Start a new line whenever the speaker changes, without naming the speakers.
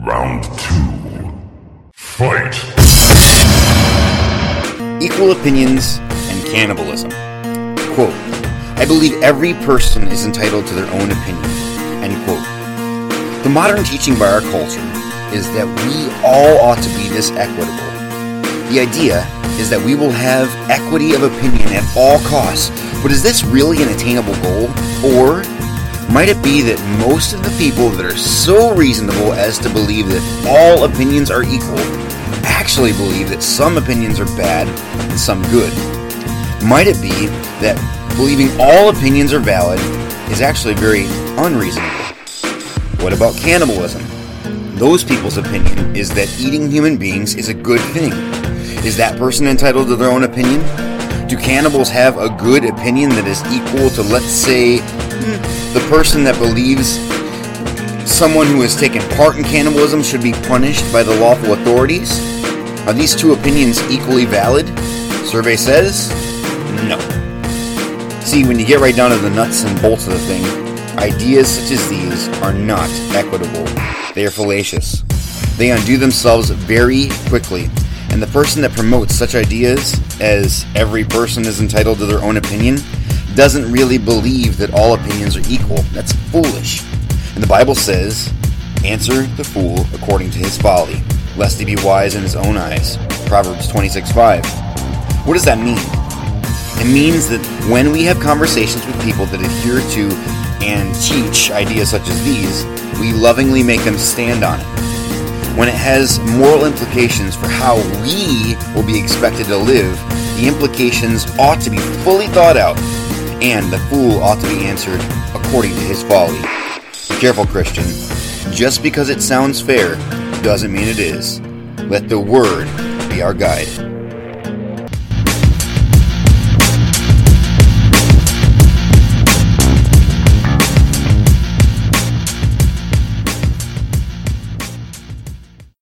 Round two. Fight!
Equal opinions and cannibalism. Quote, I believe every person is entitled to their own opinion. End quote. The modern teaching by our culture is that we all ought to be this equitable. The idea is that we will have equity of opinion at all costs. But is this really an attainable goal? Or might it be that most of the people that are so reasonable as to believe that all opinions are equal actually believe that some opinions are bad and some good? Might it be that believing all opinions are valid is actually very unreasonable? What about cannibalism? Those people's opinion is that eating human beings is a good thing. Is that person entitled to their own opinion? Do cannibals have a good opinion that is equal to, let's say, the person that believes someone who has taken part in cannibalism should be punished by the lawful authorities? Are these two opinions equally valid? Survey says no. See, when you get right down to the nuts and bolts of the thing, ideas such as these are not equitable. They are fallacious. They undo themselves very quickly, and the person that promotes such ideas as every person is entitled to their own opinion doesn't really believe that all opinions are equal. That's foolish. And the Bible says, Answer the fool according to his folly, lest he be wise in his own eyes. Proverbs 26 5. What does that mean? It means that when we have conversations with people that adhere to and teach ideas such as these, we lovingly make them stand on it. When it has moral implications for how we will be expected to live, the implications ought to be fully thought out and the fool ought to be answered according to his folly. Careful, Christian. Just because it sounds fair doesn't mean it is. Let the Word be our guide.